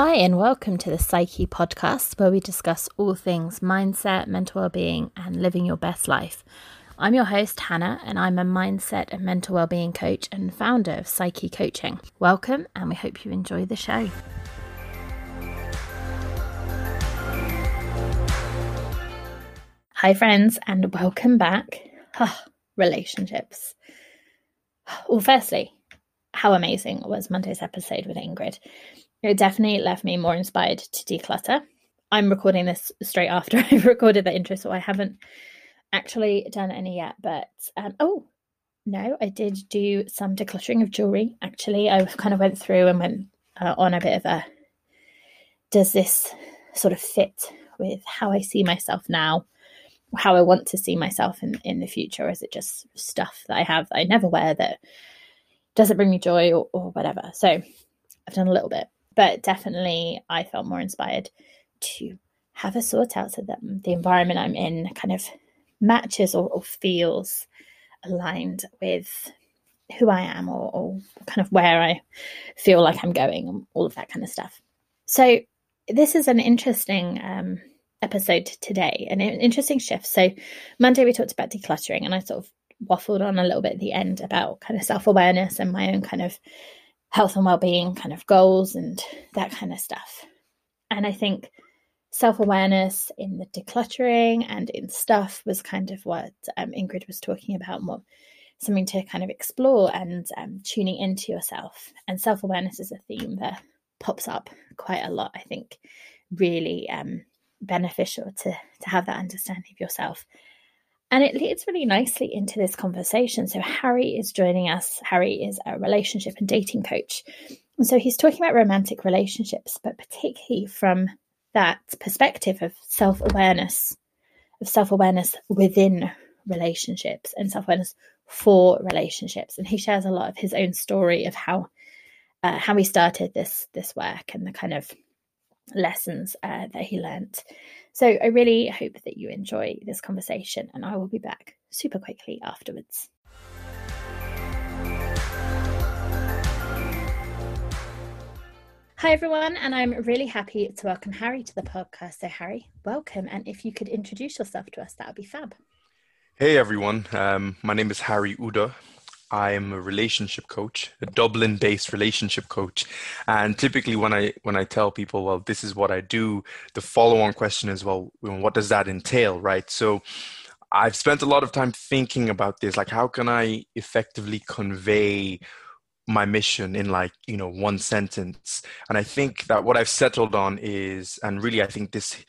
Hi, and welcome to the Psyche podcast, where we discuss all things mindset, mental well-being, and living your best life. I'm your host, Hannah, and I'm a mindset and mental well-being coach and founder of Psyche Coaching. Welcome, and we hope you enjoy the show. Hi, friends, and welcome back. Oh, relationships. Well, firstly, how amazing was Monday's episode with Ingrid? It definitely left me more inspired to declutter. I'm recording this straight after I've recorded the intro, so I haven't actually done any yet. But um, oh, no, I did do some decluttering of jewelry. Actually, I kind of went through and went uh, on a bit of a does this sort of fit with how I see myself now, how I want to see myself in, in the future? Or is it just stuff that I have that I never wear that doesn't bring me joy or, or whatever? So I've done a little bit but definitely I felt more inspired to have a sort out so that the environment I'm in kind of matches or, or feels aligned with who I am or, or, kind of where I feel like I'm going and all of that kind of stuff. So this is an interesting um, episode today, an interesting shift. So Monday we talked about decluttering, and I sort of waffled on a little bit at the end about kind of self awareness and my own kind of health and well-being kind of goals and that kind of stuff. And I think self-awareness in the decluttering and in stuff was kind of what um, Ingrid was talking about more something to kind of explore and um, tuning into yourself. And self-awareness is a theme that pops up quite a lot. I think really um, beneficial to to have that understanding of yourself and it leads really nicely into this conversation. So, Harry is joining us. Harry is a relationship and dating coach. And so, he's talking about romantic relationships, but particularly from that perspective of self awareness, of self awareness within relationships and self awareness for relationships. And he shares a lot of his own story of how. Uh, how he started this this work and the kind of lessons uh, that he learnt. so I really hope that you enjoy this conversation, and I will be back super quickly afterwards. Hi, everyone, and I'm really happy to welcome Harry to the podcast. So, Harry, welcome. And if you could introduce yourself to us, that would be fab. Hey, everyone. Um, my name is Harry Uda. I'm a relationship coach, a Dublin-based relationship coach, and typically when I when I tell people, well, this is what I do, the follow-on question is, well, what does that entail, right? So, I've spent a lot of time thinking about this, like how can I effectively convey my mission in like you know one sentence, and I think that what I've settled on is, and really I think this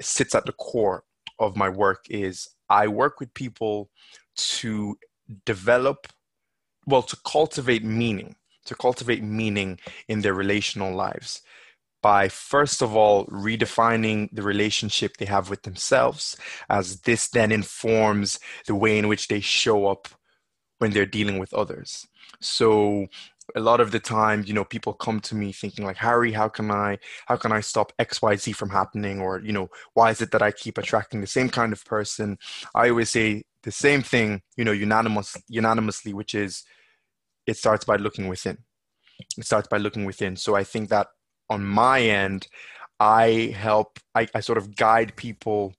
sits at the core of my work is I work with people to develop well to cultivate meaning to cultivate meaning in their relational lives by first of all redefining the relationship they have with themselves as this then informs the way in which they show up when they're dealing with others. So a lot of the time you know people come to me thinking like harry how can i how can i stop xyz from happening? or you know why is it that i keep attracting the same kind of person? I always say the same thing you know unanimous unanimously which is it starts by looking within. It starts by looking within. So I think that on my end, I help, I, I sort of guide people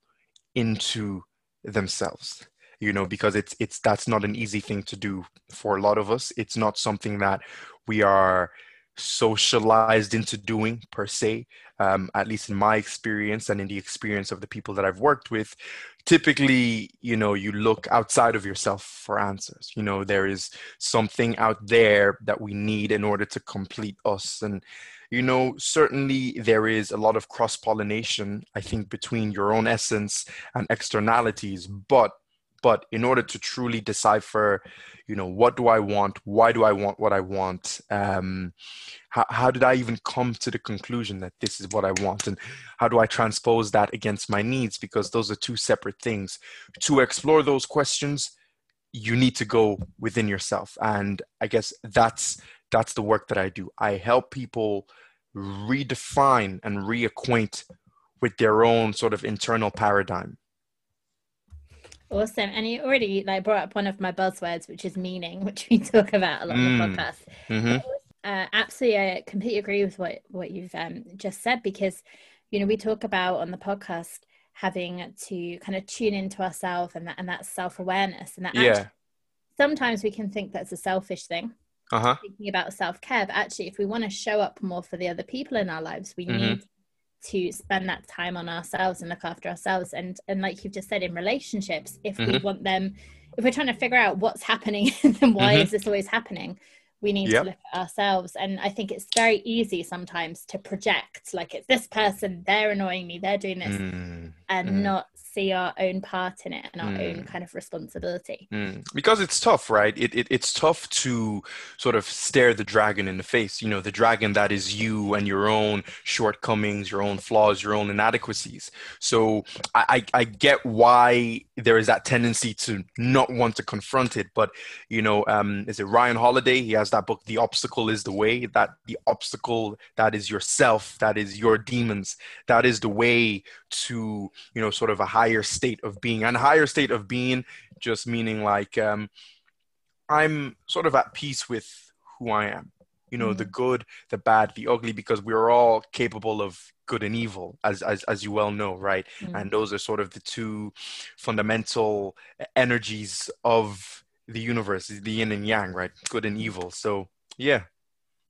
into themselves you know because it's it's that's not an easy thing to do for a lot of us it's not something that we are socialized into doing per se um, at least in my experience and in the experience of the people that i've worked with typically you know you look outside of yourself for answers. You know there is something out there that we need in order to complete us. And you know certainly there is a lot of cross pollination i think between your own essence and externalities. But but in order to truly decipher you know what do i want? Why do i want what i want? Um, how, how did i even come to the conclusion that this is what i want? And how do i transpose that against my needs? Because those are two separate things. To explore those questions you need to go within yourself. And i guess that's that's the work that i do. I help people redefine and reacquaint with their own sort of internal paradigm Awesome. And you already like brought up one of my buzzwords, which is meaning, which we talk about a lot mm. on the podcast. Mm-hmm. uh, absolutely. I completely agree with what what you've um, just said because, you know, we talk about on the podcast having to kind of tune into ourselves and that and that self awareness and that Yeah. actually, sometimes we can think that's a selfish thing Uh huh. thinking about self care, but actually, if we want to show up more for the other people in our lives, we Mhm. need to spend that time on ourselves and look after ourselves. And and like you've just said, in relationships, if we Mhm. want them, if we're trying to figure out what's happening and why Mhm. is this always happening, we need Yep. to look at ourselves. And I think it's very easy sometimes to project, like it's this person, they're annoying me, they're doing this, Mm, and mm. not see our own part in it and our own Mm. kind of responsibility. Mm. Because it's tough, right? It, it it's tough to sort of stare the dragon in the face. You know, the dragon that is you and your own shortcomings, your own flaws, your own inadequacies. So I, I, I get why there is that tendency to not want to confront it. But you know, um, is it Ryan Holiday? He has that book, "The Obstacle Is the Way." That the obstacle that is yourself, that is your demons, that is the way to you know sort of a higher state of being and higher state of being just meaning like um, I'm sort of at peace with who I am. You know, the good, the bad, the ugly, because we're all capable of good and evil, as as as you well know, right? Mm. And those are sort of the two fundamental energies of the universe, the yin and yang, right? Good and evil. So yeah.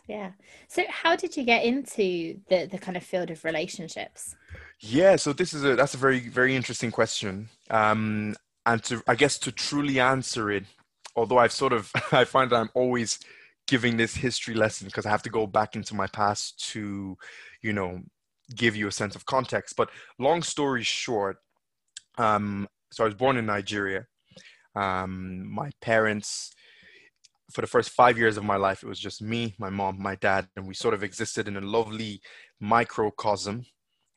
Yeah. So how did you get into the the kind of field of relationships? Yeah, so this is a that's a very very interesting question. Um, and to I guess to truly answer it, although I've sort of I find that I'm always giving this history lesson because I have to go back into my past to, you know, give you a sense of context. But long story short, um, so I was born in Nigeria. Um, my parents, for the first five years of my life, it was just me, my mom, my dad, and we sort of existed in a lovely microcosm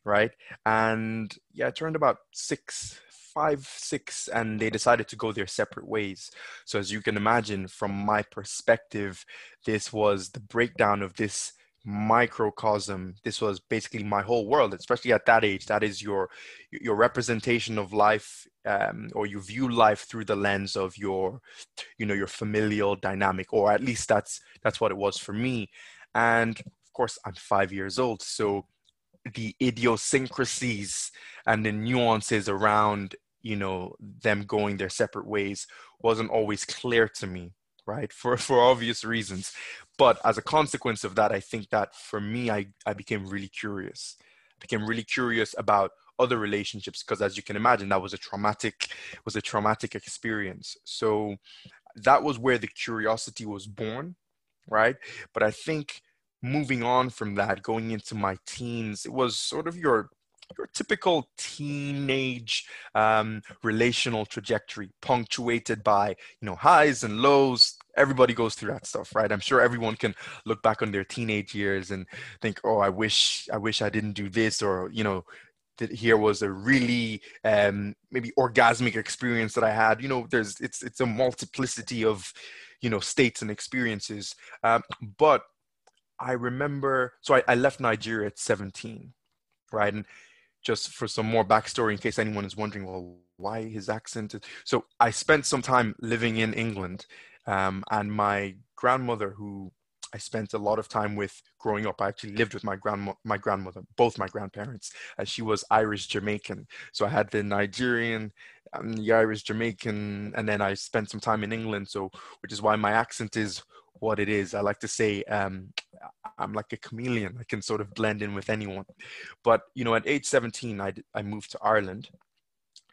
right? And yeah, I turned about six, five, six, and they decided to go their separate ways. So as you can imagine, from my perspective, this was the breakdown of this microcosm. This was basically my whole world especially at that age. That is your your representation of life um, or you view life through the lens of your you know your familial dynamic or at least that's that's what it was for me. And of course i'm five years old so the idiosyncrasies and the nuances around you know them going their separate ways wasn't always clear to me right for for obvious reasons. But as a consequence of that i think that for me i i became really curious. Became really curious about other relationships because as you can imagine that was a traumatic was a traumatic experience. So that was where the curiosity was born right? But i think moving on from that going into my teens it was sort of your your typical teenage um, relational trajectory punctuated by you know highs and lows? Everybody goes through that stuff right? I'm sure everyone can look back on their teenage years and think oh i wish i wish i didn't do this or you know that here was a really um, maybe orgasmic experience that i had. You know there's it's it's a multiplicity of you know states and experiences. Um, but i remember so I, I left nigeria at 17 right? And just for some more backstory in case anyone is wondering well why his accent Is... so i spent some time living in england um, and my grandmother who i spent a lot of time with growing up i actually lived with my grandma my grandmother both my grandparents as she was irish jamaican. So i had the nigerian and the irish jamaican and then i spent some time in england so which is why my accent is what it is. I like to say um, i'm like a chameleon. I can sort of blend in with anyone. But you know at age 17 i, I moved to ireland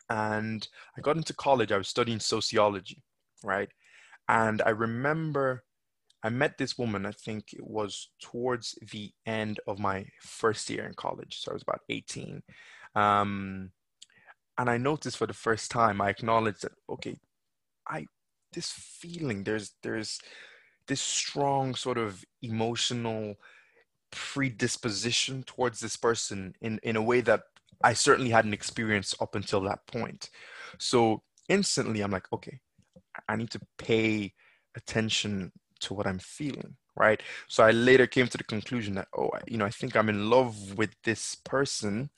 and i got into college. I was studying sociology right? And i remember i met this woman i think it was towards the end of my first year in college. So i was about 18 um, and i noticed for the first time i acknowledged that okay i this feeling there's there's this strong sort of emotional predisposition towards this person in in a way that I certainly hadn't experienced up until that point. So instantly I'm like, okay, I need to pay attention to what I'm feeling, right? So I later came to the conclusion that, oh, you know, I think I'm in love with this person,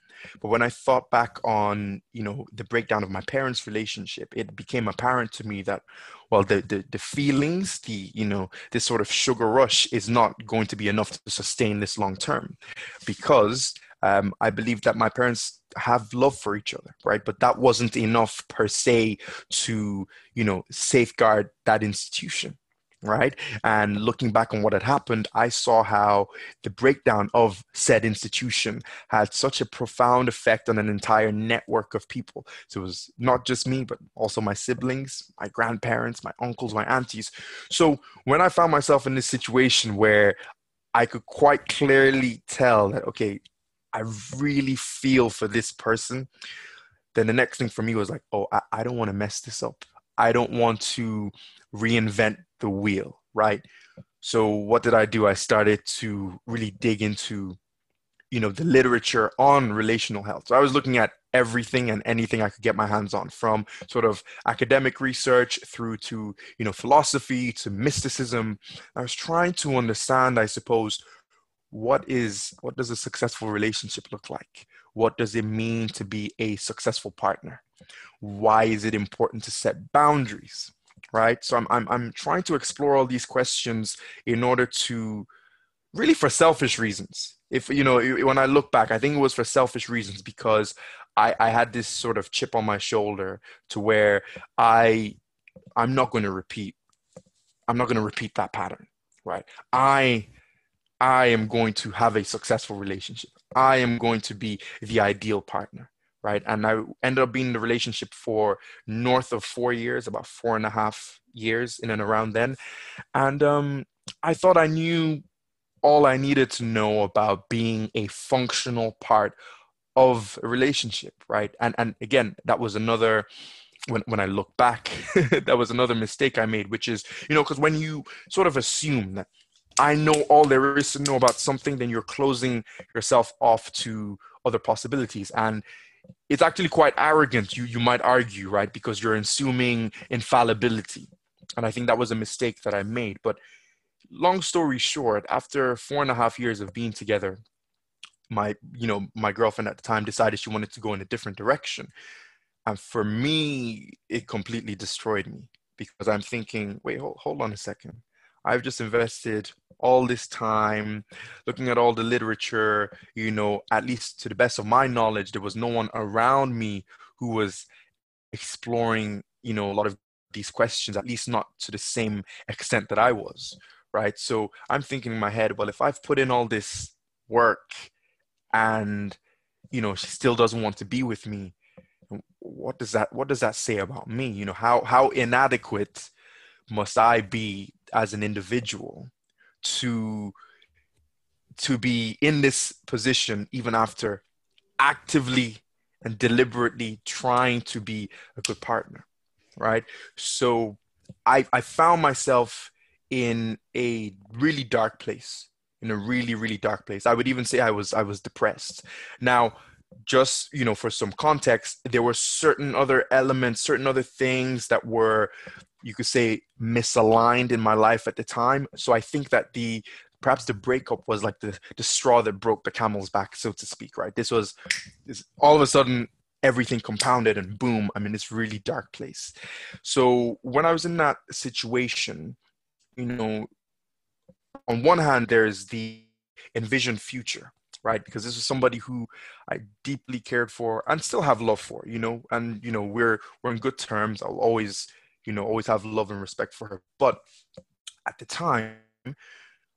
But when I thought back on, you know, the breakdown of my parents' relationship, it became apparent to me that, well, the, the, the feelings, the, you know, this sort of sugar rush is not going to be enough to sustain this long term because um, I believe that my parents have love for each other, right? But that wasn't enough per se to, you know, safeguard that institution right? And looking back on what had happened, I saw how the breakdown of said institution had such a profound effect on an entire network of people. So it was not just me, but also my siblings, my grandparents, my uncles, my aunties. So when I found myself in this situation where I could quite clearly tell that, okay, I really feel for this person, then the next thing for me was like, oh, I, I don't want to mess this up. I don't want to reinvent the wheel, right? So what did I do? I started to really dig into, you know, the literature on relational health. So I was looking at everything and anything I could get my hands on, from sort of academic research through to, you know, philosophy to mysticism. I was trying to understand, I suppose, what is what does a successful relationship look like? What does it mean to be a successful partner? Why is it important to set boundaries? Right? So I'm, I'm, I'm trying to explore all these questions in order to really for selfish reasons. If, you know, when I look back, I think it was for selfish reasons because I, I had this sort of chip on my shoulder to where I, I'm not going to repeat, I'm not going to repeat that pattern, right? I, I am going to have a successful relationship. I am going to be the ideal partner right? And I ended up being in the relationship for north of four years, about four and a half years in and around then. And um, I thought I knew all I needed to know about being a functional part of a relationship, right? And and again, that was another when when I look back, that was another mistake I made, which is, you know, because when you sort of assume that I know all there is to know about something, then you're closing yourself off to other possibilities. And it's actually quite arrogant you you might argue right? Because you're assuming infallibility. And i think that was a mistake that i made. But long story short after four and a half years of being together my you know my girlfriend at the time decided she wanted to go in a different direction. And for me it completely destroyed me because i'm thinking wait hold, hold on a second i've just invested all this time looking at all the literature you know at least to the best of my knowledge there was no one around me who was exploring you know a lot of these questions at least not to the same extent that i was right? So i'm thinking in my head well if i've put in all this work and you know she still doesn't want to be with me what does that what does that say about me? You know how how inadequate must i be as an individual to to be in this position even after actively and deliberately trying to be a good partner right? So i i found myself in a really dark place in a really really dark place. I would even say i was i was depressed. Now just you know for some context there were certain other elements certain other things that were you could say misaligned in my life at the time. So i think that the perhaps the breakup was like the the straw that broke the camel's back so to speak right? This was this all of a sudden everything compounded and boom i'm in this really dark place. So when i was in that situation you know on one hand there's the envisioned future right? Because this is somebody who i deeply cared for and still have love for you know? And you know we're we're in good terms. I'll always you know, always have love and respect for her. But at the time,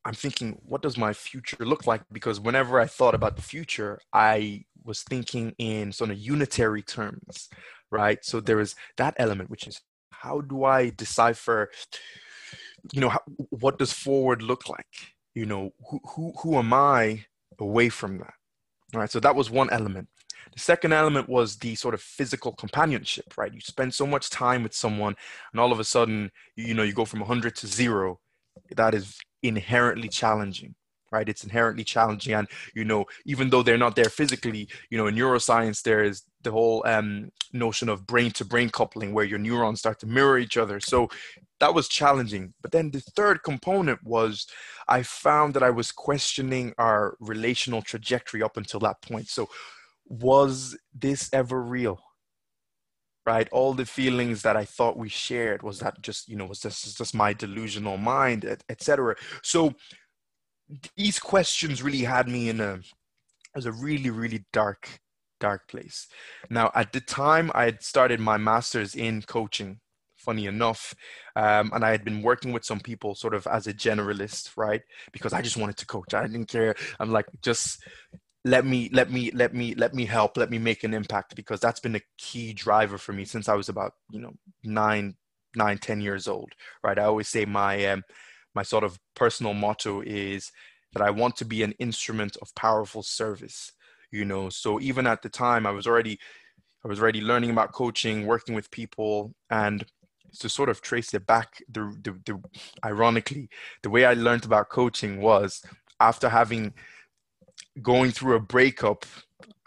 I'm thinking, what does my future look like? Because whenever I thought about the future, I was thinking in sort of unitary terms, right? So there is that element, which is how do I decipher, you know, how, what does forward look like? You know, who, who, who am I away from that? All right. So that was one element. The second element was the sort of physical companionship, right? You spend so much time with someone, and all of a sudden, you know, you go from 100 to zero. That is inherently challenging right it's inherently challenging and you know even though they're not there physically you know in neuroscience there is the whole um, notion of brain to brain coupling where your neurons start to mirror each other so that was challenging but then the third component was i found that i was questioning our relational trajectory up until that point so was this ever real? Right? All the feelings that I thought we shared was that just, you know, was this just my delusional mind, etc. So these questions really had me in a as a really, really dark, dark place. Now, at the time, I had started my master's in coaching funny enough. Um, and I had been working with some people sort of as a generalist, right? Because I just wanted to coach. I didn't care. I'm like, just let me, let me, let me, let me help, let me make an impact because that's been a key driver for me since I was about, you know, nine, nine, ten years old, right? I always say my, um, my sort of personal motto is that I want to be an instrument of powerful service, you know? So even at the time I was already, I was already learning about coaching, working with people, and to sort of trace it back, the, the, the ironically, the way I learned about coaching was after having going through a breakup.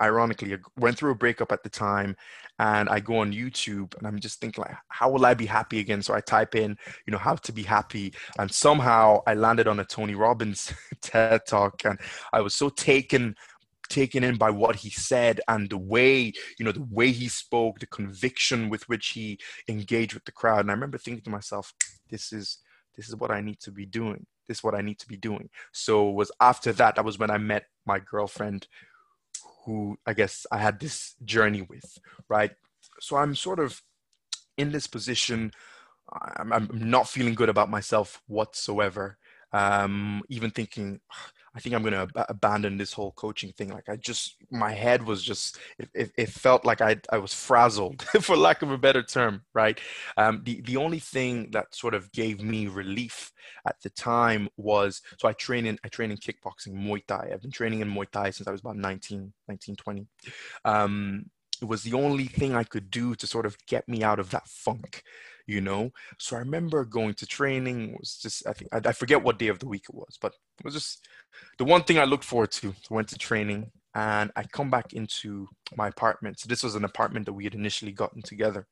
Ironically, I went through a breakup at the time, and I go on YouTube and I'm just thinking like, how will I be happy again? So I type in, you know, how to be happy, and somehow I landed on a Tony Robbins TED talk, and I was so taken taken in by what he said and the way you know the way he spoke the conviction with which he engaged with the crowd and i remember thinking to myself this is this is what i need to be doing this is what i need to be doing. So was after that that was when i met my girlfriend who i guess i had this journey with right? So i'm sort of in this position i'm, I'm not feeling good about myself whatsoever. Um, even thinking I think I'm going to ab- abandon this whole coaching thing. Like I just, my head was just, it, it, it felt like I, I was frazzled for lack of a better term. Right. Um, the, the only thing that sort of gave me relief at the time was, so I train in, I train in kickboxing, Muay Thai. I've been training in Muay Thai since I was about 19, 19, 20. Um, it was the only thing I could do to sort of get me out of that funk you know? So i remember going to training it was just i think I, I, forget what day of the week it was but it was just the one thing i looked forward to I went to training and i come back into my apartment. So this was an apartment that we had initially gotten together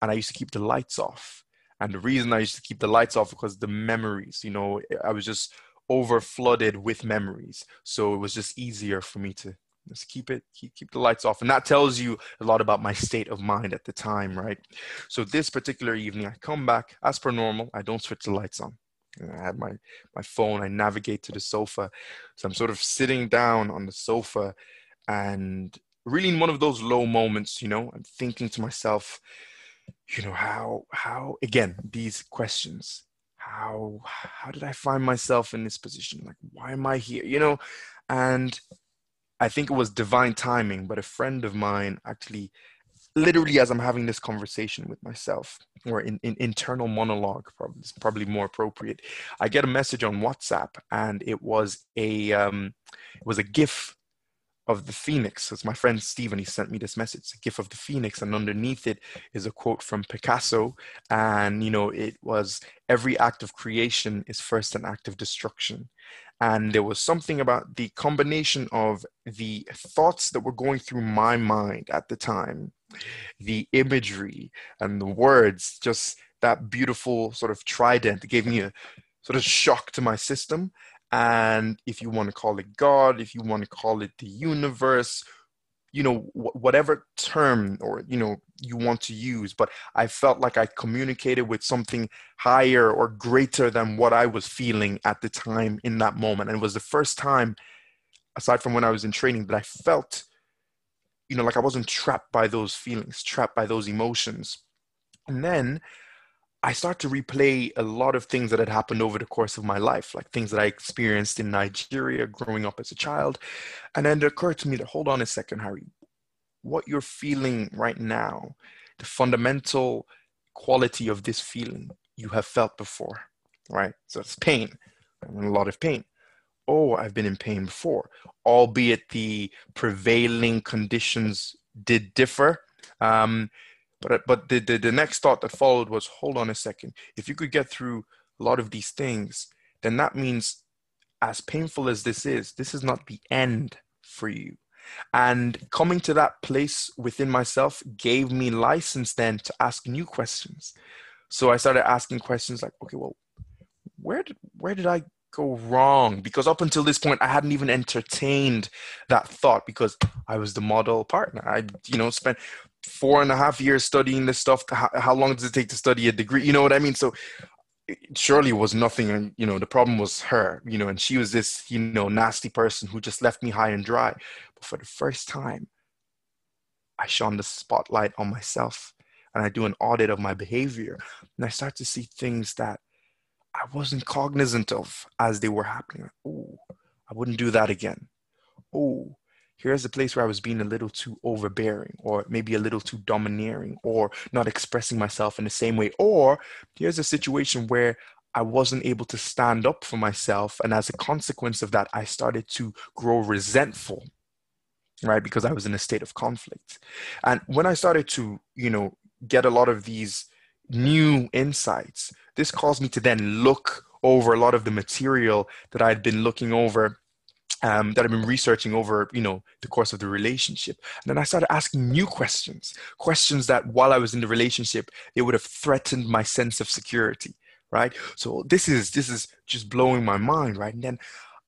and i used to keep the lights off. And the reason i used to keep the lights off because the memories you know? I was just over flooded with memories. So it was just easier for me to just keep it keep, keep the lights off. And that tells you a lot about my state of mind at the time right? So this particular evening i come back as per normal. I don't switch the lights on. I have my my phone. I navigate to the sofa. So i'm sort of sitting down on the sofa and really in one of those low moments you know i'm thinking to myself you know how how again these questions. How how did i find myself in this position? Like why am i here? You know and I think it was divine timing, but a friend of mine actually, literally as I'm having this conversation with myself, or in, in internal monologue, probably probably more appropriate. I get a message on WhatsApp, and it was a um, it was a GIF of the phoenix. It's my friend Stephen. He sent me this message, a GIF of the phoenix, and underneath it is a quote from Picasso, and you know it was every act of creation is first an act of destruction. And there was something about the combination of the thoughts that were going through my mind at the time, the imagery and the words, just that beautiful sort of trident that gave me a sort of shock to my system. And if you want to call it God, if you want to call it the universe, you know wh- whatever term or you know you want to use but i felt like i communicated with something higher or greater than what i was feeling at the time in that moment. And it was the first time aside from when i was in training that i felt you know like i wasn't trapped by those feelings trapped by those emotions. And then I start to replay a lot of things that had happened over the course of my life, like things that I experienced in Nigeria growing up as a child. And then it occurred to me that, hold on a second, Harry, what you're feeling right now, the fundamental quality of this feeling you have felt before, right? So it's pain. I'm in a lot of pain. Oh, I've been in pain before, albeit the prevailing conditions did differ. Um, but but the, the, the next thought that followed was, hold on a second. If you could get through a lot of these things, then that means, as painful as this is, this is not the end for you. And coming to that place within myself gave me license then to ask new questions. So I started asking questions like, okay, well, where did where did I go wrong? Because up until this point, I hadn't even entertained that thought because I was the model partner. I, you know, spent four and a half years studying this stuff. How, how long does it take to study a degree? You know what I mean? So it surely was nothing. And, you know, the problem was her, you know, and she was this, you know, nasty person who just left me high and dry. But for the first time, I shone the spotlight on myself and I do an audit of my behavior and I start to see things that I wasn't cognizant of as they were happening. Oh, I wouldn't do that again. Oh, here's a place where I was being a little too overbearing or maybe a little too domineering or not expressing myself in the same way. Or here's a situation where I wasn't able to stand up for myself. And as a consequence of that, I started to grow resentful, right? Because I was in a state of conflict. And when I started to, you know, get a lot of these new insights, this caused me to then look over a lot of the material that I had been looking over um, that I've been researching over, you know, the course of the relationship. And then I started asking new questions, questions that while I was in the relationship, it would have threatened my sense of security, right? So this is this is just blowing my mind, right? And then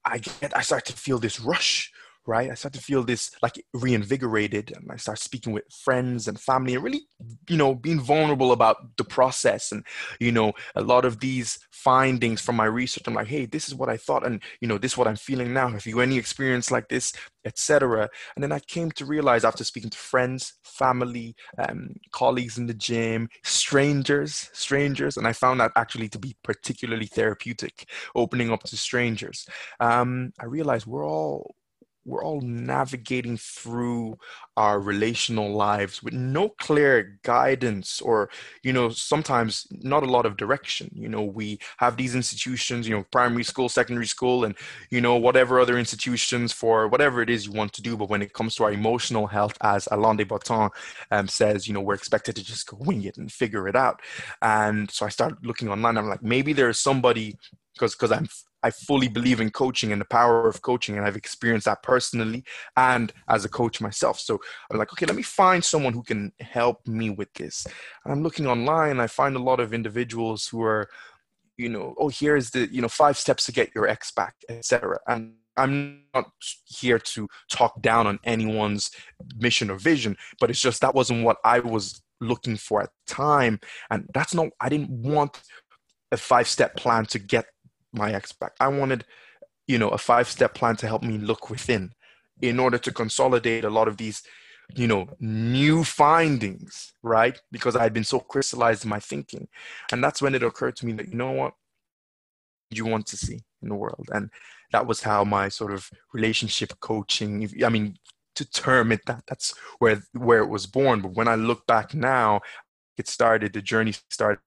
I get I start to feel this rush right? I start to feel this like reinvigorated and I start speaking with friends and family and really, you know, being vulnerable about the process and, you know, a lot of these findings from my research. I'm like, hey, this is what I thought and, you know, this is what I'm feeling now. Have you any experience like this, etc. And then I came to realize after speaking to friends, family, um, colleagues in the gym, strangers, strangers, and I found that actually to be particularly therapeutic, opening up to strangers. Um, I realized we're all we're all navigating through our relational lives with no clear guidance or you know sometimes not a lot of direction. You know we have these institutions you know primary school secondary school and you know whatever other institutions for whatever it is you want to do. But when it comes to our emotional health as alain de botton um, says you know we're expected to just go wing it and figure it out. And so i started looking online. I'm like maybe there's somebody because because i'm I fully believe in coaching and the power of coaching, and I've experienced that personally and as a coach myself. So I'm like, okay, let me find someone who can help me with this. And I'm looking online, I find a lot of individuals who are, you know, oh, here's the, you know, five steps to get your ex back, etc. And I'm not here to talk down on anyone's mission or vision, but it's just that wasn't what I was looking for at the time. And that's not, I didn't want a five step plan to get my ex back. I wanted, you know, a five step plan to help me look within in order to consolidate a lot of these, you know, new findings, right? Because I had been so crystallized in my thinking. And that's when it occurred to me that, you know what, you want to see in the world. And that was how my sort of relationship coaching, I mean, to term it that, that's where where it was born. But when I look back now, it started, the journey started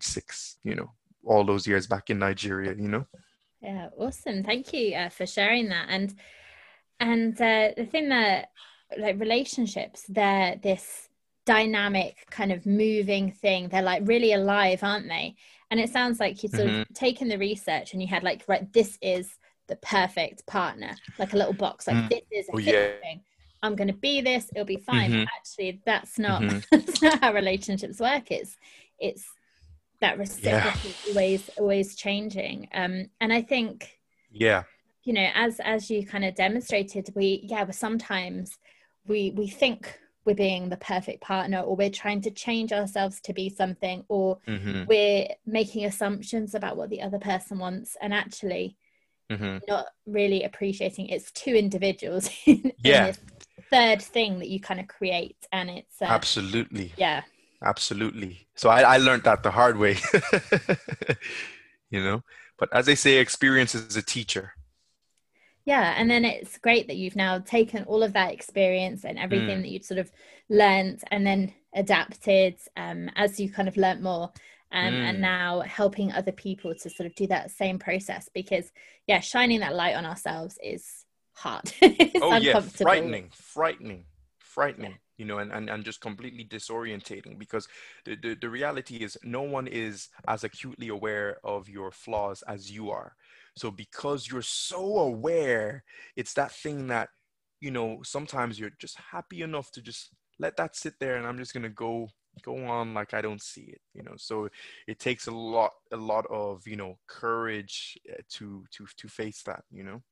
six, you know, all those years back in Nigeria, you know? Yeah, awesome. Thank you uh, for sharing that. And and uh, the thing that like relationships, they're this dynamic kind of moving thing. They're like really alive, aren't they? And it sounds like you've sort mm-hmm. of taken the research and you had like, right, this is the perfect partner, like a little box, like mm. this is a oh, yeah. thing. I'm going to be this. It'll be fine. Mm-hmm. actually, that's not mm-hmm. that's not how relationships work. It's it's that reciprocity yeah. always always changing um and i think yeah you know as as you kind of demonstrated we yeah sometimes we we think we're being the perfect partner or we're trying to change ourselves to be something or mm-hmm. we're making assumptions about what the other person wants and actually mm-hmm. not really appreciating it's two individuals in, yeah in third thing that you kind of create and it's uh, absolutely yeah absolutely. So i, I learned that the hard way you know? But as they say experience is a teacher. Yeah and then it's great that you've now taken all of that experience and everything mm. that you'd sort of learned and then adapted um, as you kind of learnt more um, mm. and now helping other people to sort of do that same process because yeah shining that light on ourselves is hard. Oh yeah. frightening. Frightening. Frightening you know, and, and, and just completely disorientating because the, the, the reality is no one is as acutely aware of your flaws as you are. So because you're so aware, it's that thing that, you know, sometimes you're just happy enough to just let that sit there and I'm just gonna go go on like i don't see it you know so it takes a lot a lot of you know courage uh, to to to face that you know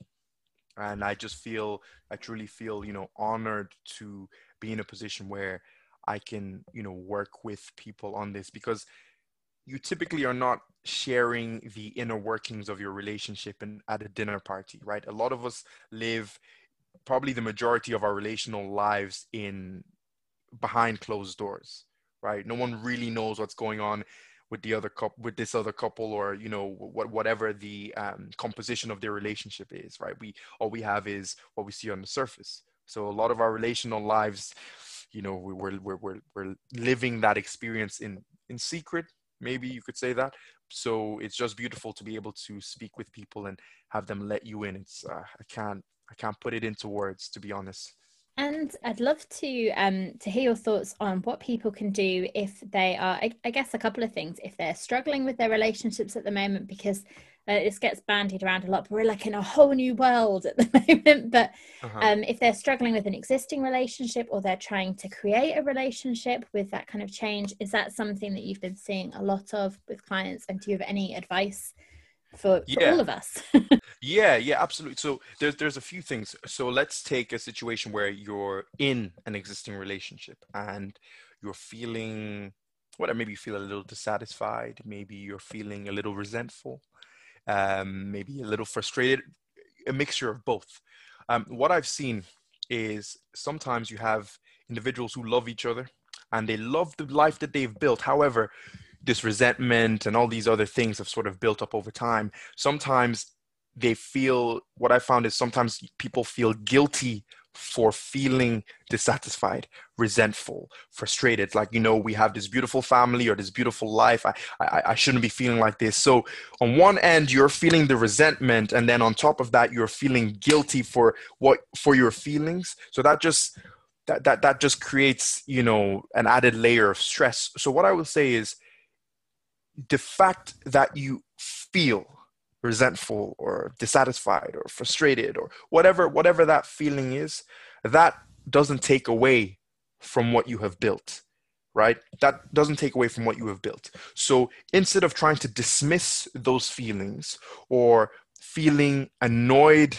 and i just feel i truly feel you know honored to be in a position where i can you know work with people on this because you typically are not sharing the inner workings of your relationship and at a dinner party right? A lot of us live probably the majority of our relational lives in behind closed doors right? No one really knows what's going on with the other couple with this other couple or you know what whatever the um, composition of their relationship is right? We all we have is what we see on the surface so a lot of our relational lives you know we're we're we're, we're living that experience in in secret maybe you could say that. So it's just beautiful to be able to speak with people and have them let you in. It's uh, i can't i can't put it into words to be honest. And I'd love to um, to hear your thoughts on what people can do if they are, I, I, guess, a couple of things. If they're struggling with their relationships at the moment, because uh, this gets bandied around a lot, but we're like in a whole new world at the moment. But uh-huh. um, if they're struggling with an existing relationship or they're trying to create a relationship with that kind of change, is that something that you've been seeing a lot of with clients? And do you have any advice for, for yeah. all of us. yeah, yeah, absolutely. So there's there's a few things. So let's take a situation where you're in an existing relationship and you're feeling what maybe you feel a little dissatisfied, maybe you're feeling a little resentful, um, maybe a little frustrated, a mixture of both. Um, what I've seen is sometimes you have individuals who love each other and they love the life that they've built. However, this resentment and all these other things have sort of built up over time. Sometimes they feel what I found is sometimes people feel guilty for feeling dissatisfied, resentful, frustrated. Like, you know, we have this beautiful family or this beautiful life. I, I, I shouldn't be feeling like this. So, on one end, you're feeling the resentment, and then on top of that, you're feeling guilty for what for your feelings. So that just that that that just creates, you know, an added layer of stress. So what I will say is the fact that you feel resentful or dissatisfied or frustrated or whatever whatever that feeling is that doesn't take away from what you have built right that doesn't take away from what you have built so instead of trying to dismiss those feelings or feeling annoyed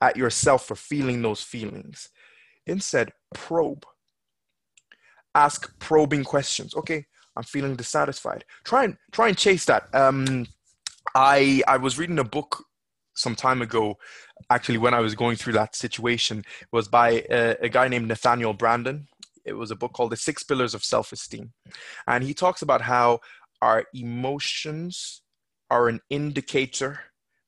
at yourself for feeling those feelings instead probe ask probing questions okay I'm feeling dissatisfied. Try and try and chase that. Um, I I was reading a book some time ago, actually when I was going through that situation. Was by a, a guy named Nathaniel Branden. It was a book called The Six Pillars of Self-Esteem, and he talks about how our emotions are an indicator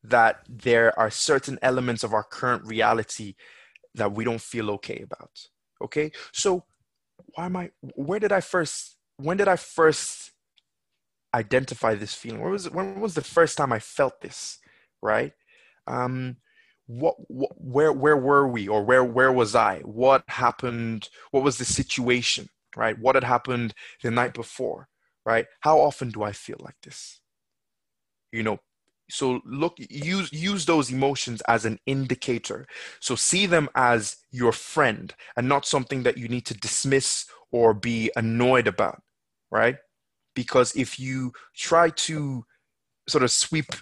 that there are certain elements of our current reality that we don't feel okay about. Okay, so why am I? Where did I first when did I first identify this feeling? When was when was the first time I felt this? Right? Um, what, what where where were we or where where was I? What happened? What was the situation? Right? What had happened the night before? Right? How often do I feel like this? You know, so look use use those emotions as an indicator so see them as your friend and not something that you need to dismiss or be annoyed about right? Because if you try to sort of sweep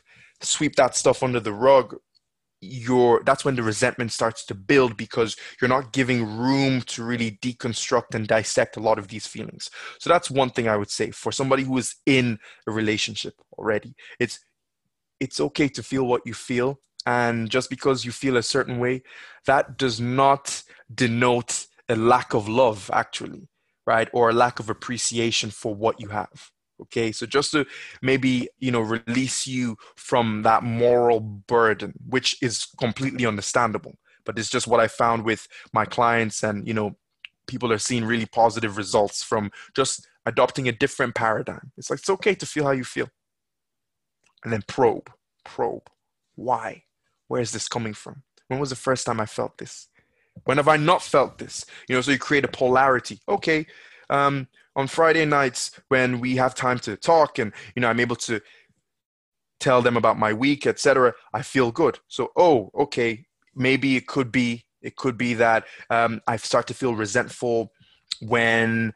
sweep that stuff under the rug, you're that's when the resentment starts to build because you're not giving room to really deconstruct and dissect a lot of these feelings. So that's one thing I would say for somebody who is in a relationship already. It's it's okay to feel what you feel and just because you feel a certain way that does not denote a lack of love actually right? Or a lack of appreciation for what you have. Okay, so just to maybe you know release you from that moral burden, which is completely understandable, but it's just what I found with my clients, and you know, people are seeing really positive results from just adopting a different paradigm. It's like it's okay to feel how you feel, and then probe, probe, why? Where is this coming from? When was the first time I felt this? When have I not felt this? You know, so you create a polarity. Okay, um, on Friday nights when we have time to talk and you know I'm able to tell them about my week, etc. I feel good. So oh, okay, maybe it could be it could be that um, I start to feel resentful when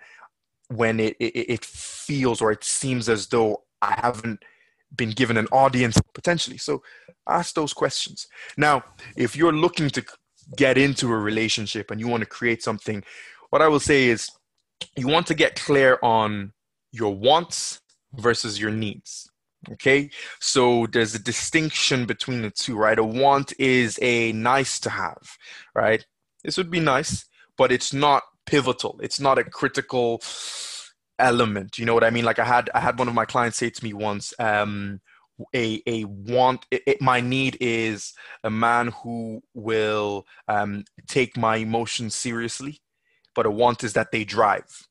when it, it, it feels or it seems as though I haven't been given an audience potentially. So ask those questions. Now, if you're looking to get into a relationship and you want to create something, what I will say is you want to get clear on your wants versus your needs. Okay, so there's a distinction between the two, right? A want is a nice to have, right? This would be nice, but it's not pivotal. It's not a critical element. You know what I mean? Like I had I had one of my clients say to me once, um, a a want it, it, my need is a man who will um, take my emotions seriously but a want is that they drive.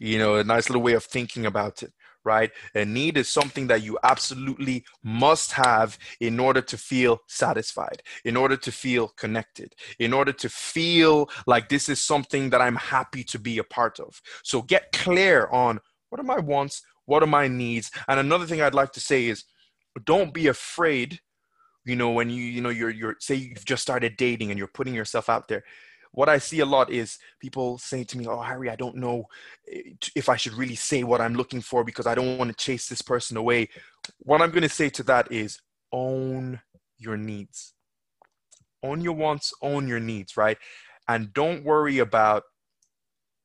You know a nice little way of thinking about it right? A need is something that you absolutely must have in order to feel satisfied in order to feel connected in order to feel like this is something that i'm happy to be a part of. So get clear on what are my wants what are my needs? And another thing i'd like to say is don't be afraid you know when you you know you're you're say you've just started dating and you're putting yourself out there. What i see a lot is people saying to me oh harry i don't know eh, if i should really say what i'm looking for because i don't want to chase this person away. What i'm going to say to that is own your needs. Own your wants own your needs right? And don't worry about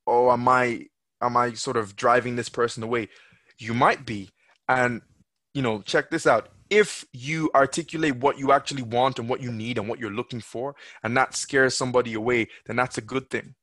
oh am i am i sort of driving this person away? You might be and you know, check this out. If you articulate what you actually want and what you need and what you're looking for, and that scares somebody away, then that's a good thing.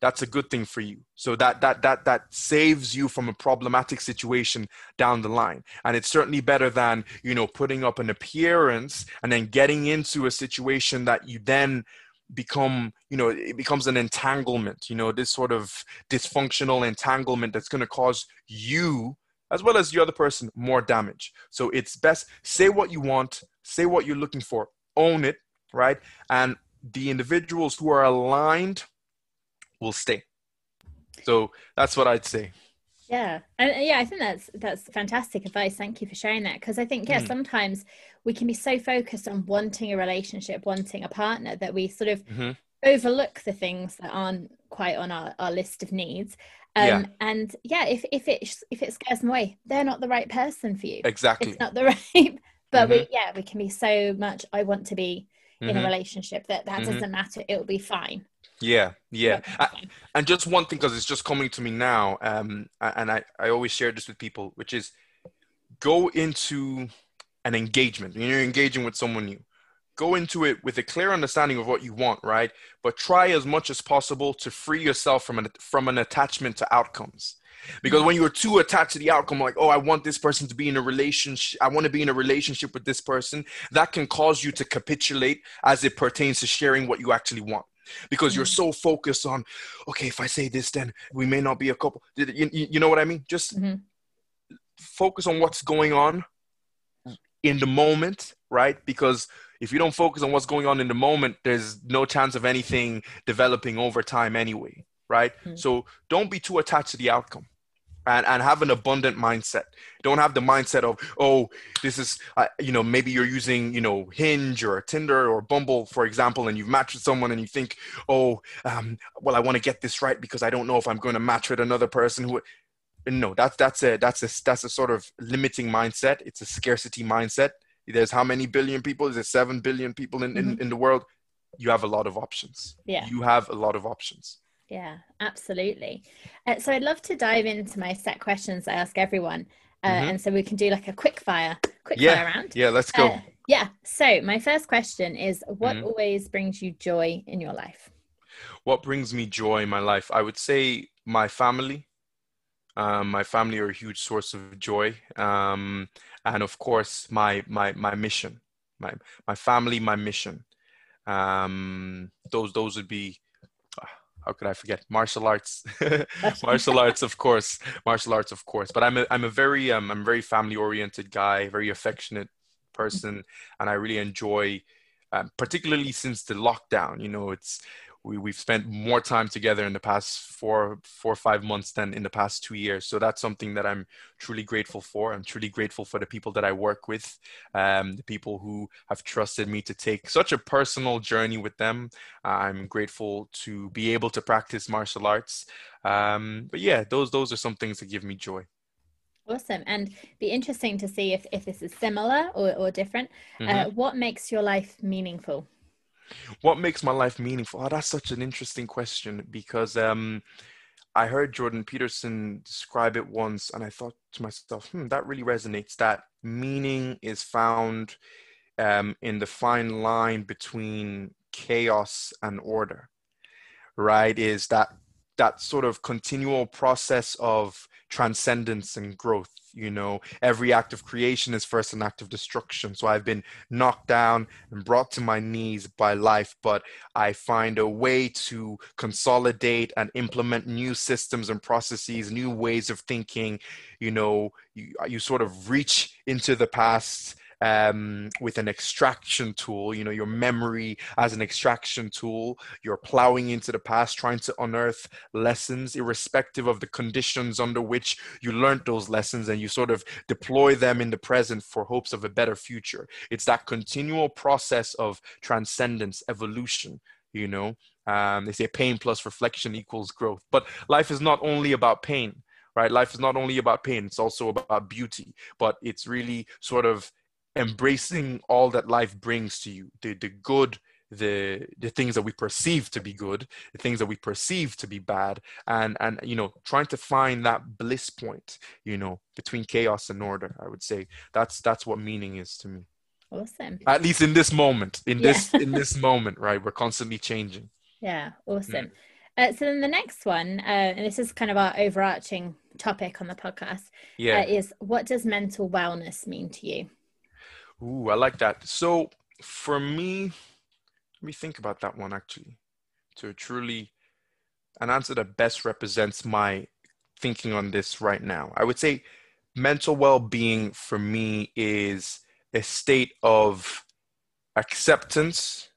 That's a good thing for you. So that that that that saves you from a problematic situation down the line. And it's certainly better than, you know, putting up an appearance and then getting into a situation that you then become you know it becomes an entanglement you know this sort of dysfunctional entanglement that's going to cause you as well as the other person more damage. So it's best say what you want, say what you're looking for, own it, right? And the individuals who are aligned will stay. So that's what I'd say. Yeah, and yeah, I think that's that's fantastic advice. Thank you for sharing that because I think yeah, mm. sometimes we can be so focused on wanting a relationship, wanting a partner that we sort of mm-hmm. overlook the things that aren't quite on our, our list of needs um, yeah. and yeah if, if it if it scares them away they're not the right person for you exactly it's not the right but mm-hmm. we yeah we can be so much i want to be in mm-hmm. a relationship that that mm-hmm. doesn't matter it'll be fine yeah yeah I, and just one thing because it's just coming to me now um and i i always share this with people which is go into an engagement you're engaging with someone new go into it with a clear understanding of what you want, right? But try as much as possible to free yourself from an from an attachment to outcomes. Because when you're too attached to the outcome, like, oh, I want this person to be in a relationship, I want to be in a relationship with this person, that can cause you to capitulate as it pertains to sharing what you actually want. Because you're mm-hmm. so focused on, okay, if I say this, then we may not be a couple. You, you know what I mean? Just mm-hmm. focus on what's going on in the moment, right? Because if you don't focus on what's going on in the moment, there's no chance of anything developing over time anyway, right? Mm-hmm. So don't be too attached to the outcome. And, and have an abundant mindset. Don't have the mindset of, oh, this is, uh, you know, maybe you're using, you know, Hinge or Tinder or Bumble, for example, and you've matched with someone and you think, oh, um, well, I want to get this right because I don't know if I'm going to match with another person who, no, that's that's a that's a that's a sort of limiting mindset. It's a scarcity mindset there's how many billion people? Is it seven billion people in, mm-hmm. in, in the world? You have a lot of options. Yeah. You have a lot of options. Yeah, absolutely. Uh, so I'd love to dive into my set questions I ask everyone. Uh, mm-hmm. And so we can do like a quick fire, quick yeah. fire round. Yeah, let's go. Uh, yeah. So my first question is what mm-hmm. always brings you joy in your life? What brings me joy in my life? I would say my family. Um, my family are a huge source of joy. Um, and of course my my my mission my my family my mission. Um those those would be uh, how could I forget? Martial arts. Martial arts of course. Martial arts of course. But I'm a, I'm a very um, I'm a very family oriented guy very affectionate person and I really enjoy um, particularly since the lockdown. You know it's we, we've spent more time together in the past four four or five months than in the past two years so that's something that i'm truly grateful for i'm truly grateful for the people that i work with um, the people who have trusted me to take such a personal journey with them i'm grateful to be able to practice martial arts um, but yeah those those are some things that give me joy Awesome. And be interesting to see if, if this is similar or, or different. Uh, mm-hmm. Uh, what makes your life meaningful? What makes my life meaningful? Oh, that's such an interesting question because um, I heard Jordan Peterson describe it once and I thought to myself, hmm, that really resonates. That meaning is found um, in the fine line between chaos and order, right? Is that that sort of continual process of transcendence and growth you know? Every act of creation is first an act of destruction. So i've been knocked down and brought to my knees by life but i find a way to consolidate and implement new systems and processes new ways of thinking. You know you, you sort of reach into the past um, with an extraction tool, you know, your memory as an extraction tool, you're plowing into the past, trying to unearth lessons, irrespective of the conditions under which you learned those lessons, and you sort of deploy them in the present for hopes of a better future. It's that continual process of transcendence, evolution, you know. Um, they say pain plus reflection equals growth. But life is not only about pain, right? Life is not only about pain, it's also about beauty. But it's really sort of embracing all that life brings to you the, the good the the things that we perceive to be good the things that we perceive to be bad and and you know trying to find that bliss point you know between chaos and order i would say. That's that's what meaning is to me. Awesome. At least in this moment in yeah. this in this moment right? We're constantly changing. Yeah awesome. Mm. uh, so then the next one uh, and this is kind of our overarching topic on the podcast yeah. uh, is what does mental wellness mean to you Ooh, I like that. So for me, let me think about that one actually to truly an answer that best represents my thinking on this right now. I would say mental well-being for me is a state of acceptance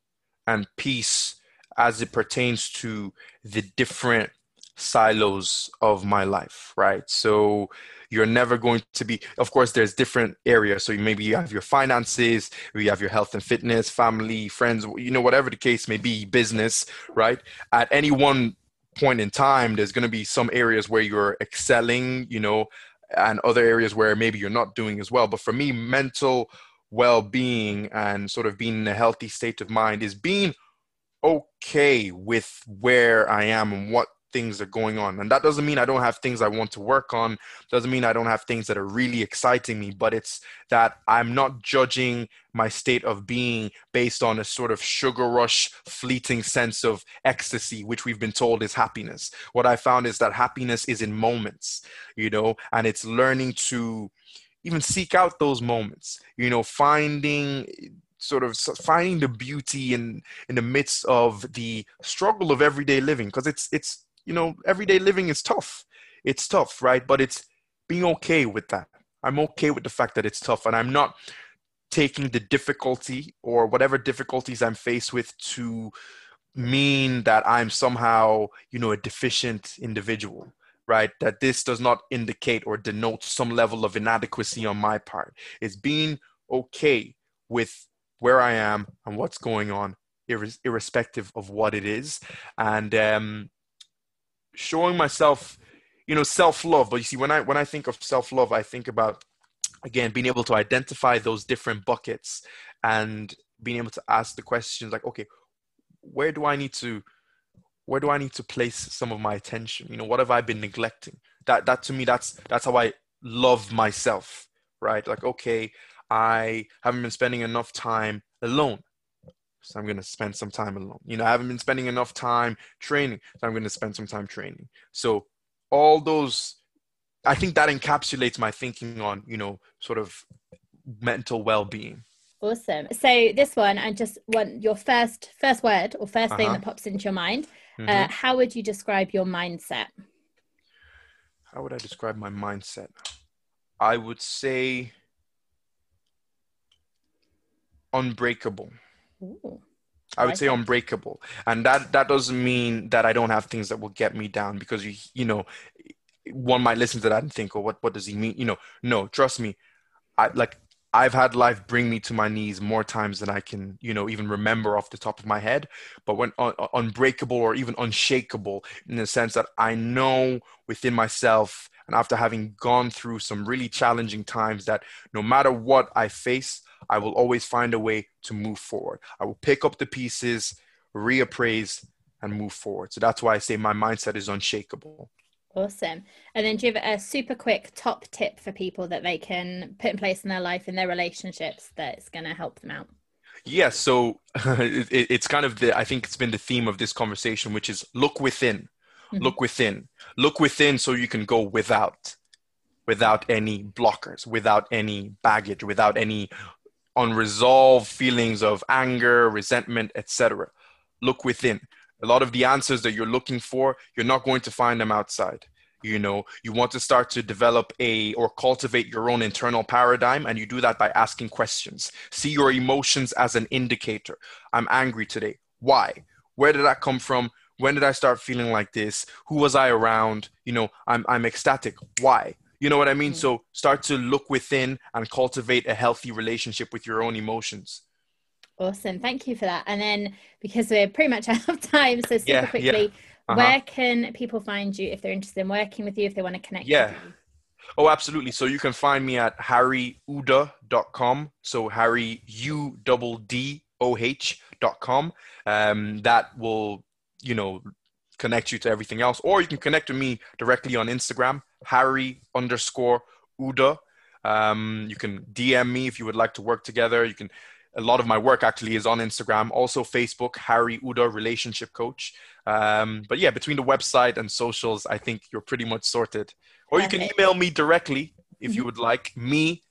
and peace as it pertains to the different silos of my life, right? So you're never going to be of course there's different areas. So maybe you have your finances you have your health and fitness family friends you know whatever the case may be business right? At any one point in time there's going to be some areas where you're excelling you know and other areas where maybe you're not doing as well. But for me mental well-being and sort of being in a healthy state of mind is being okay with where i am and what things are going on. And that doesn't mean I don't have things I want to work on, doesn't mean I don't have things that are really exciting me, but it's that I'm not judging my state of being based on a sort of sugar rush, fleeting sense of ecstasy, which we've been told is happiness. What I found is that happiness is in moments, you know, and it's learning to even seek out those moments, you know, finding sort of finding the beauty in in the midst of the struggle of everyday living because it's it's you know, everyday living is tough. It's tough, right? But it's being okay with that. I'm okay with the fact that it's tough, and I'm not taking the difficulty or whatever difficulties I'm faced with to mean that I'm somehow, you know, a deficient individual, right? That this does not indicate or denote some level of inadequacy on my part. It's being okay with where I am and what's going on, irrespective of what it is. And um, showing myself you know self-love. But you see when i when i think of self-love i think about again being able to identify those different buckets and being able to ask the questions like okay where do i need to where do i need to place some of my attention? You know what have i been neglecting? That that to me that's that's how i love myself right? Like okay i haven't been spending enough time alone so I'm going to spend some time alone. You know, I haven't been spending enough time training, so I'm going to spend some time training. So all those, I think that encapsulates my thinking on, you know, sort of mental well-being. Awesome. So this one, I just want your first first word or 1st uh-huh. thing that pops into your mind. Mm-hmm. Uh, how would you describe your mindset? How would I describe my mindset? I would say unbreakable. Ooh. I would say unbreakable. And that that doesn't mean that I don't have things that will get me down because you you know one might listen to that and think, "Oh, what what does he mean?" You know, no, trust me. I like I've had life bring me to my knees more times than I can, you know, even remember off the top of my head. But when uh, unbreakable or even unshakable, in the sense that I know within myself, and after having gone through some really challenging times, that no matter what I face, I will always find a way to move forward. I will pick up the pieces, reappraise, and move forward. So that's why I say my mindset is unshakable. Awesome. And then do you have a super quick top tip for people that they can put in place in their life, in their relationships, that's going to help them out? Yeah, so it, it's kind of the, I think it's been the theme of this conversation, which is look within, mm-hmm. look within, look within so you can go without, without any blockers, without any baggage, without any unresolved feelings of anger, resentment, etc. Look within. A lot of the answers that you're looking for you're not going to find them outside you know? You want to start to develop a or cultivate your own internal paradigm and you do that by asking questions. See your emotions as an indicator. I'm angry today. Why? Where did that come from? When did i start feeling like this? Who was i around? You know i'm, I'm ecstatic. Why you know what i mean mm-hmm. so start to look within and cultivate a healthy relationship with your own emotions Awesome. Thank you for that. And then because we're pretty much out of time, so super yeah, quickly, yeah. Uh-huh. where can people find you if they're interested in working with you, if they want to connect yeah. Oh, absolutely. So you can find me at harryuddoh.com. So Harry U double D O H dot com. Um, that will, you know, connect you to everything else. Or you can connect with me directly on Instagram, Harry underscore Uddoh. Um, you can DM me if you would like to work together. You can a lot of my work actually is on Instagram, also Facebook, Harry Uddoh Relationship Coach. Um, but yeah, between the website and socials, I think you're pretty much sorted. Or you can email me directly if you mm-hmm. would like, me,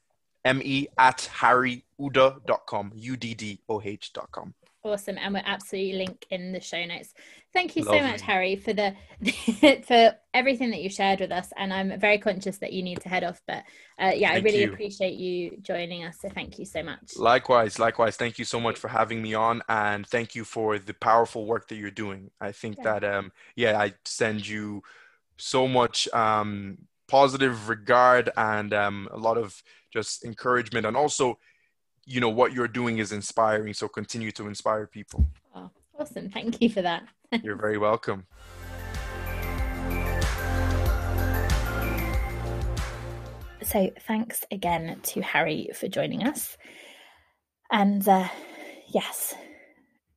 me at harryuddoh.com, U-D-D-O-H.com. Awesome, and we'll absolutely link in the show notes. Thank you Lovely. so much, Harry, for the for everything that you shared with us. And I'm very conscious that you need to head off, but uh, yeah, thank I really you. appreciate you joining us. So thank you so much. Likewise, likewise. Thank you so much for having me on, and thank you for the powerful work that you're doing. I think yeah. that um, yeah, I send you so much um, positive regard and um, a lot of just encouragement, and also you know what you're doing is inspiring so continue to inspire people. Oh, awesome. Thank you for that. You're very welcome. So thanks again to harry for joining us. And uh, yes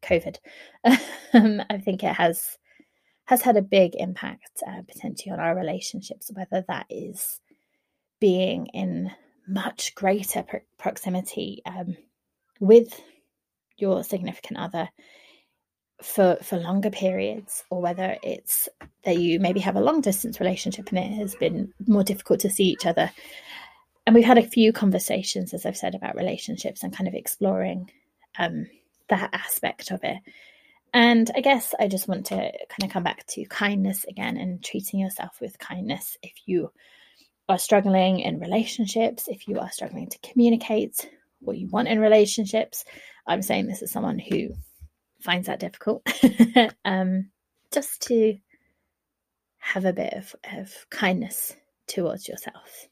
covid. Um, i think it has has had a big impact uh, potentially on our relationships whether that is being in much greater pro- proximity um, with your significant other for for longer periods or whether it's that you maybe have a long distance relationship and it has been more difficult to see each other. And we've had a few conversations as i've said about relationships and kind of exploring um, that aspect of it. And i guess i just want to kind of come back to kindness again and treating yourself with kindness if you are struggling in relationships, if you are struggling to communicate what you want in relationships, I'm saying this as someone who finds that difficult, um, just to have a bit of, of kindness towards yourself.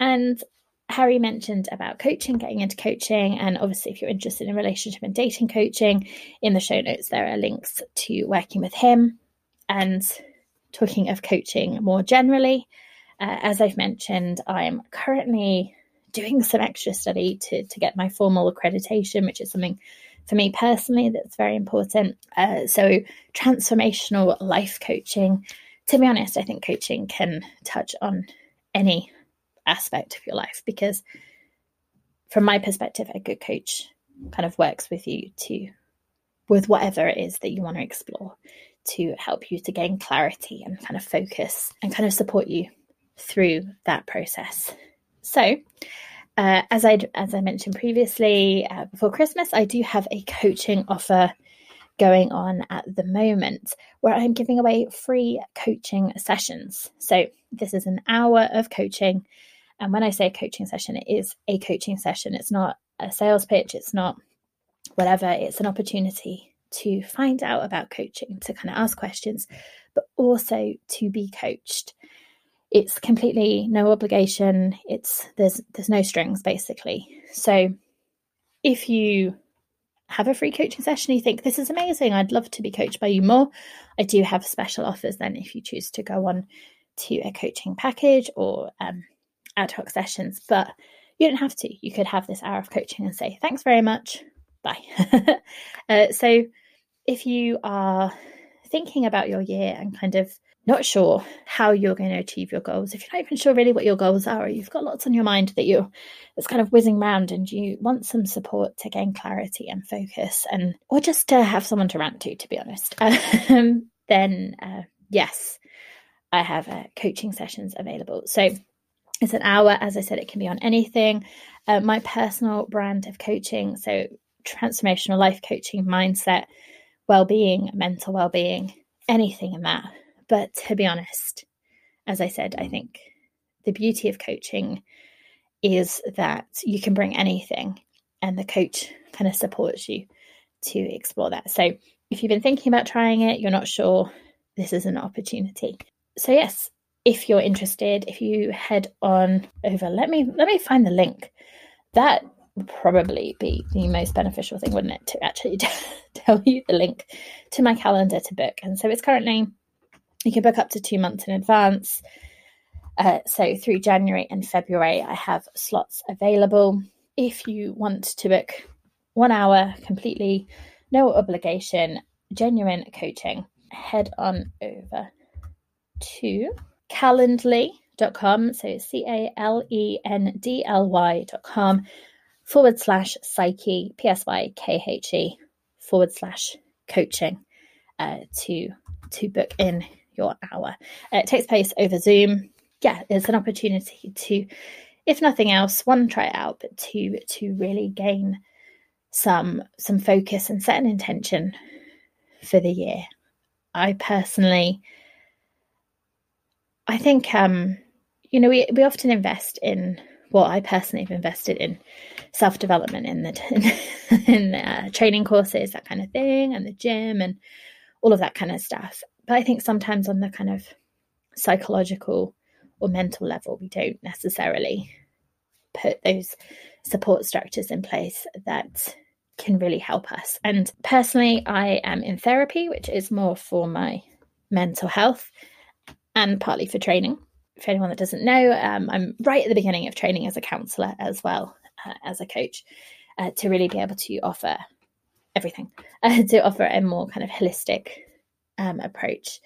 And Harry mentioned about coaching, getting into coaching, and obviously, if you're interested in relationship and dating coaching, in the show notes there are links to working with him and talking of coaching more generally. Uh, as I've mentioned, I'm currently doing some extra study to, to get my formal accreditation, which is something for me personally that's very important. Uh, so, transformational life coaching. To be honest, I think coaching can touch on any aspect of your life because, from my perspective, a good coach kind of works with you to, with whatever it is that you want to explore, to help you to gain clarity and kind of focus and kind of support you through that process. So, uh, as I as I mentioned previously, uh, before Christmas, I do have a coaching offer going on at the moment where I'm giving away free coaching sessions. So this is an hour of coaching, and when I say coaching session, it is a coaching session. It's not a sales pitch. It's not whatever, it's an opportunity to find out about coaching, to kind of ask questions, but also to be coached. It's completely no obligation. It's there's there's no strings basically. So if you have a free coaching session, you think this is amazing, I'd love to be coached by you more. I do have special offers then if you choose to go on to a coaching package or um, ad hoc sessions, but you don't have to. You could have this hour of coaching and say, thanks very much, bye. uh, so if you are thinking about your year and kind of not sure how you're going to achieve your goals, if you're not even sure really what your goals are, or you've got lots on your mind that you're it's kind of whizzing around and you want some support to gain clarity and focus and or just to have someone to rant to, to be honest, um, then uh, yes, I have uh, coaching sessions available. So it's an hour, as I said, it can be on anything. Uh, my personal brand of coaching, so transformational life coaching, mindset, well-being, mental well-being, anything in that. But to be honest, as I said, I think the beauty of coaching is that you can bring anything and the coach kind of supports you to explore that. So if you've been thinking about trying it, you're not sure, this is an opportunity. So yes, if you're interested, if you head on over, let me let me find the link. That would probably be the most beneficial thing, wouldn't it, to actually tell you the link to my calendar to book. And so it's currently you can book up to two months in advance. Uh, so through January and February, I have slots available. If you want to book one hour completely, no obligation, genuine coaching, head on over to calendly.com. So C A L E N D L Y.com forward slash psykhe, P S Y K H E forward slash coaching uh, to to book in your hour. Uh, it takes place over Zoom. Yeah, it's an opportunity to, if nothing else, one try it out, but two to really gain some some focus and set an intention for the year. I personally I think um, you know we we often invest in well, I personally have invested in self development in the in, in uh, training courses, that kind of thing, and the gym and all of that kind of stuff. But I think sometimes on the kind of psychological or mental level, we don't necessarily put those support structures in place that can really help us. And personally, I am in therapy, which is more for my mental health and partly for training. For anyone that doesn't know, um, I'm right at the beginning of training as a counsellor as well uh, as a coach uh, to really be able to offer everything, uh, to offer a more kind of holistic um, approach.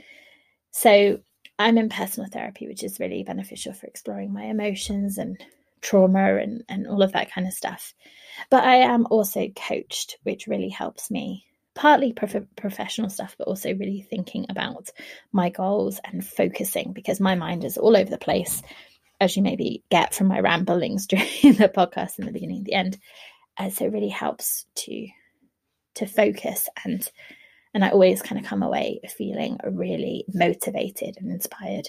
So I'm in personal therapy, which is really beneficial for exploring my emotions and trauma and, and all of that kind of stuff. But I am also coached, which really helps me partly prof- professional stuff, but also really thinking about my goals and focusing because my mind is all over the place, as you maybe get from my ramblings during the podcast in the beginning and the end. Uh, so it really helps to to focus and and I always kind of come away feeling really motivated and inspired,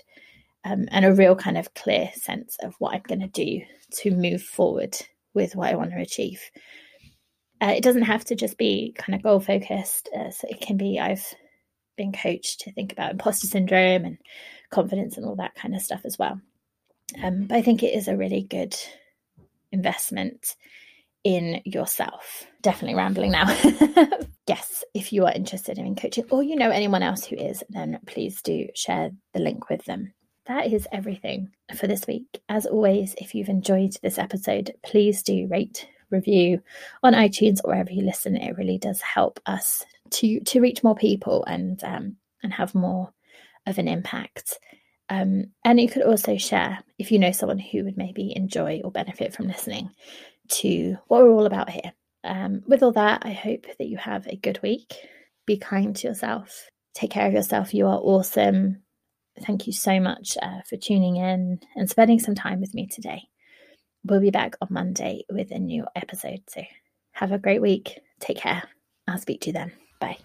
um, and a real kind of clear sense of what I'm going to do to move forward with what I want to achieve. Uh, it doesn't have to just be kind of goal focused. Uh, so it can be I've been coached to think about imposter syndrome and confidence and all that kind of stuff as well. Um, but I think it is a really good investment in yourself. Definitely rambling now. yes, if you are interested in coaching or you know anyone else who is, then please do share the link with them. That is everything for this week. As always, if you've enjoyed this episode, please do rate, review on iTunes or wherever you listen. It really does help us to to reach more people and um, and have more of an impact. Um, and you could also share if you know someone who would maybe enjoy or benefit from listening to what we're all about here. Um, with all that, I hope that you have a good week. Be kind to yourself. Take care of yourself. You are awesome. Thank you so much uh, for tuning in and spending some time with me today. We'll be back on Monday with a new episode. So have a great week. Take care. I'll speak to you then. Bye.